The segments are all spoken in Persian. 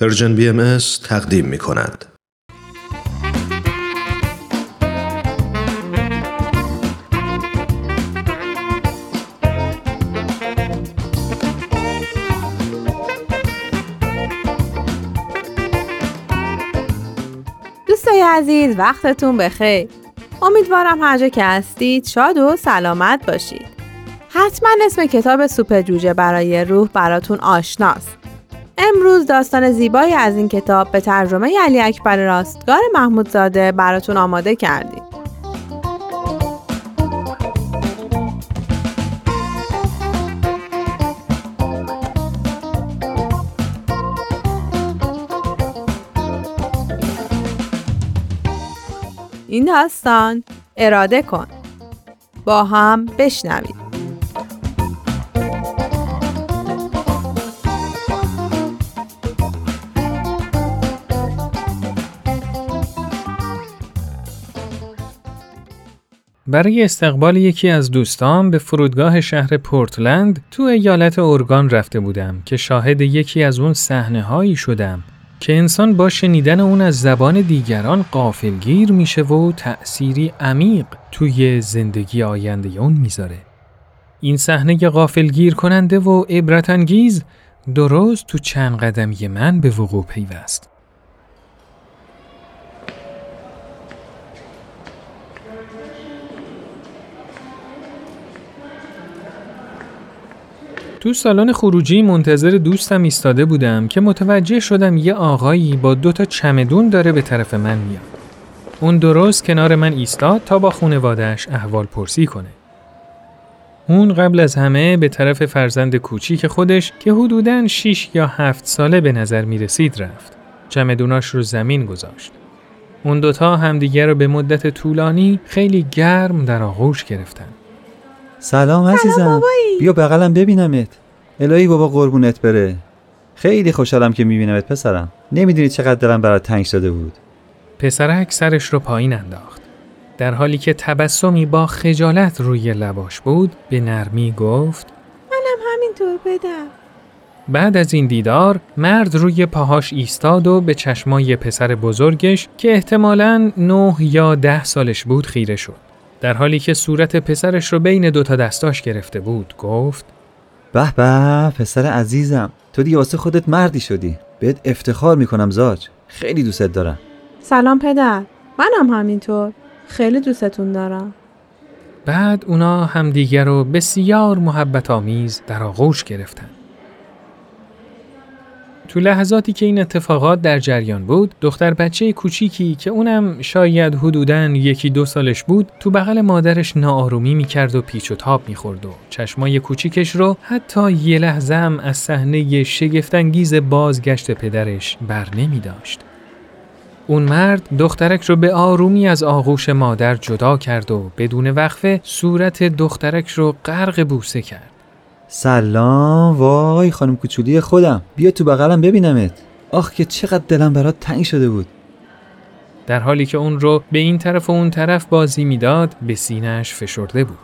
Persian BM تقدیم می کند. دوستای عزیز وقتتون بخیر. امیدوارم هر جا که هستید شاد و سلامت باشید. حتما اسم کتاب سوپ جوجه برای روح براتون آشناست. امروز داستان زیبایی از این کتاب به ترجمه علی اکبر راستگار محمودزاده براتون آماده کردیم. این داستان اراده کن با هم بشنوید برای استقبال یکی از دوستان به فرودگاه شهر پورتلند تو ایالت اورگان رفته بودم که شاهد یکی از اون صحنه هایی شدم که انسان با شنیدن اون از زبان دیگران قافلگیر میشه و تأثیری عمیق توی زندگی آینده اون می‌ذاره. این صحنه قافلگیر کننده و عبرت انگیز درست تو چند قدمی من به وقوع پیوست. تو سالن خروجی منتظر دوستم ایستاده بودم که متوجه شدم یه آقایی با دو تا چمدون داره به طرف من میاد. اون درست کنار من ایستاد تا با خونوادش احوال پرسی کنه. اون قبل از همه به طرف فرزند کوچیک خودش که حدوداً 6 یا 7 ساله به نظر می رسید رفت. چمدوناش رو زمین گذاشت. اون دوتا همدیگر رو به مدت طولانی خیلی گرم در آغوش گرفتن. سلام عزیزم. بیا بغلم ببینمت. الهی بابا قربونت بره. خیلی خوشحالم که میبینمت پسرم. نمی‌دونی چقدر دلم برات تنگ شده بود. پسرک سرش رو پایین انداخت. در حالی که تبسمی با خجالت روی لباش بود به نرمی گفت منم همینطور بدم بعد از این دیدار مرد روی پاهاش ایستاد و به چشمای پسر بزرگش که احتمالاً نه یا ده سالش بود خیره شد. در حالی که صورت پسرش رو بین دوتا دستاش گرفته بود گفت به به پسر عزیزم تو دیگه واسه خودت مردی شدی. بهت افتخار می‌کنم زاج. خیلی دوستت دارم. سلام پدر. منم همینطور. خیلی دوستتون دارم. بعد اونا همدیگر رو بسیار محبت آمیز در آغوش گرفتن. تو لحظاتی که این اتفاقات در جریان بود دختر بچه کوچیکی که اونم شاید حدوداً یکی دو سالش بود تو بغل مادرش ناآرومی می‌کرد و پیچ و تاب می‌خورد و چشمای کوچیکش رو حتی یه لحظه هم از صحنه شگفتانگیز بازگشت پدرش بر نمی داشت. اون مرد دخترک رو به آرومی از آغوش مادر جدا کرد و بدون وقفه صورت دخترک رو غرق بوسه کرد. سلام وای خانم کوچولی خودم. بیا تو بغلم ببینمت. آخ که چقدر دلم برات تنگ شده بود. در حالی که اون رو به این طرف و اون طرف بازی می‌داد به سینهش فشرده بود.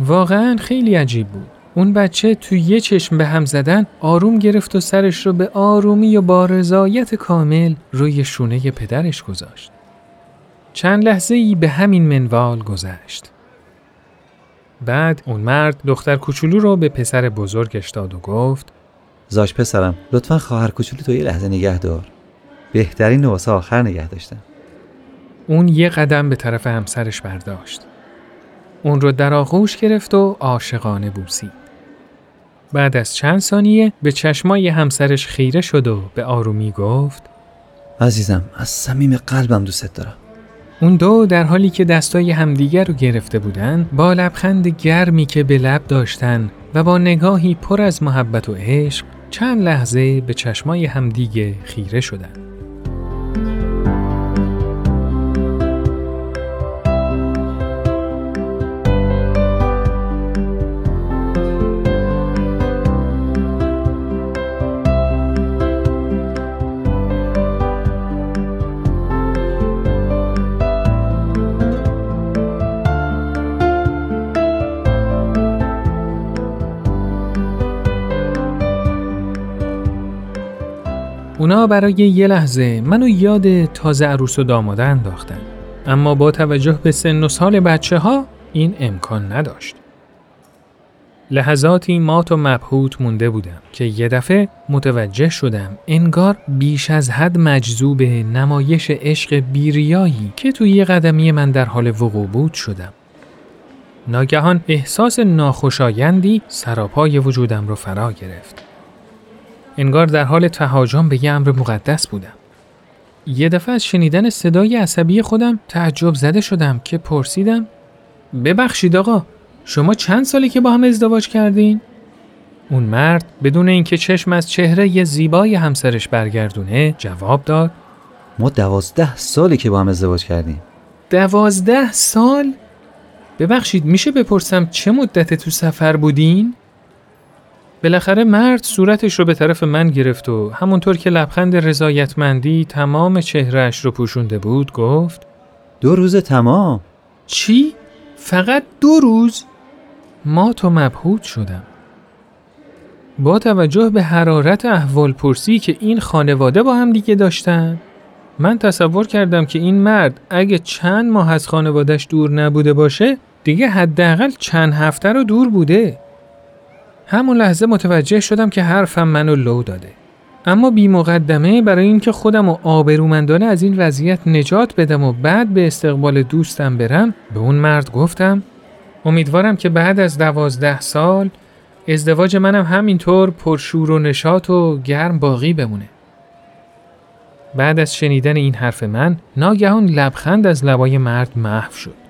واقعا خیلی عجیب بود. اون بچه تو یه چشم به هم زدن آروم گرفت و سرش رو به آرومی و با رضایت کامل روی شونه پدرش گذاشت. چند لحظه ای به همین منوال گذشت. بعد اون مرد دختر کوچولو رو به پسر بزرگش داد و گفت زاش پسرم لطفا خواهر کوچولو تو یه لحظه نگه دار. بهترین واسه آخر نگه داشتم. اون یه قدم به طرف همسرش برداشت. اون رو در آغوش گرفت و عاشقانه بوسید. بعد از چند ثانیه به چشمای همسرش خیره شد و به آرومی گفت عزیزم از صمیم قلبم دوست دارم. اون دو در حالی که دستای همدیگر رو گرفته بودن با لبخند گرمی که به لب داشتن و با نگاهی پر از محبت و عشق چند لحظه به چشمای همدیگه خیره شدند. اونا برای یه لحظه منو یاد تازه عروس و داماده انداختن. اما با توجه به سن و سال بچه ها این امکان نداشت. لحظاتی مات و مبهوت مونده بودم که یه دفعه متوجه شدم انگار بیش از حد مجذوب نمایش عشق بیریایی که توی یه قدمی من در حال وقوع بود شدم. ناگهان احساس ناخوشایندی سراپای وجودم رو فرا گرفت. انگار در حال تهاجم به یه امر مقدس بودم. یه دفعه از شنیدن صدای عصبی خودم تعجب زده شدم که پرسیدم ببخشید آقا شما چند سالی که با هم ازدواج کردین؟ اون مرد بدون اینکه چشم از چهره یه زیبای همسرش برگردونه جواب داد ما دوازده سالی که با هم ازدواج کردیم دوازده سال؟ ببخشید میشه بپرسم چه مدت تو سفر بودین؟ بالاخره مرد صورتش رو به طرف من گرفت و همونطور که لبخند رضایتمندی تمام چهرهش رو پوشونده بود گفت دو روز تمام چی؟ فقط دو روز؟ ما تو مبهوت شدم. با توجه به حرارت احوال پرسی که این خانواده با هم دیگه داشتن من تصور کردم که این مرد اگه چند ماه از خانوادش دور نبوده باشه دیگه حداقل چند هفته رو دور بوده همون لحظه متوجه شدم که حرفم منو لو داده اما بی مقدمه برای اینکه خودم و آبرومندانه از این وضعیت نجات بدم و بعد به استقبال دوستم برم به اون مرد گفتم امیدوارم که بعد از دوازده سال ازدواج منم همینطور پرشور و نشاط و گرم باقی بمونه. بعد از شنیدن این حرف من ناگهان لبخند از لبای مرد محو شد.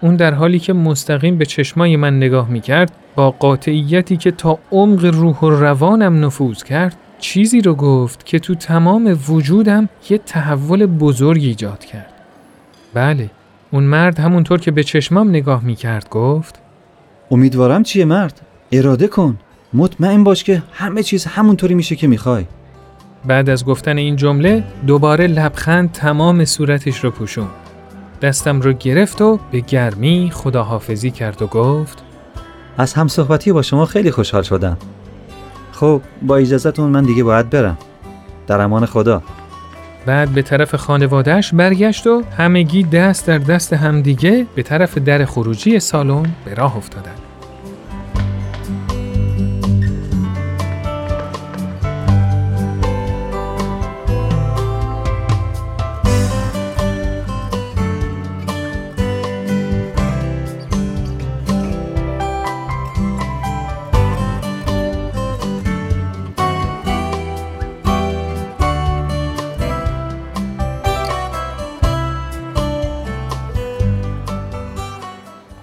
اون در حالی که مستقیم به چشمای من نگاه می کرد با قاطعیتی که تا عمق روح و روانم نفوذ کرد چیزی رو گفت که تو تمام وجودم یه تحول بزرگ ایجاد کرد. بله، اون مرد همونطور که به چشمام نگاه می کرد گفت امیدوارم چیه مرد؟ اراده کن مطمئن باش که همه چیز همونطوری میشه که می‌خوای بعد از گفتن این جمله دوباره لبخند تمام صورتش رو پوشون دستم رو گرفت و به گرمی خداحافظی کرد و گفت از هم صحبتی با شما خیلی خوشحال شدم. خب با اجازهتون من دیگه باید برم. در امان خدا. بعد به طرف خانوادهش برگشت و همگی دست در دست همدیگه به طرف در خروجی سالن به راه افتادند.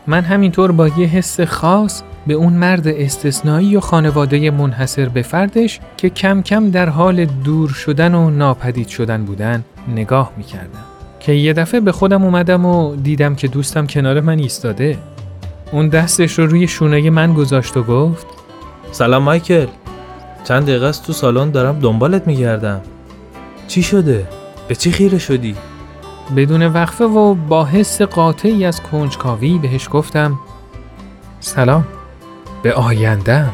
من همینطور با یه حس خاص به اون مرد استثنایی و خانواده منحصر به فردش که کم کم در حال دور شدن و ناپدید شدن بودن نگاه می کردم. که یه دفعه به خودم اومدم و دیدم که دوستم کنار من ایستاده. اون دستش رو روی شونه من گذاشت و گفت سلام مایکل چند دقیقه است تو سالن دارم دنبالت میگردم چی شده؟ به چی خیره شدی؟ بدون وقفه و با حس قاطعی از کنجکاوی بهش گفتم سلام به آیندم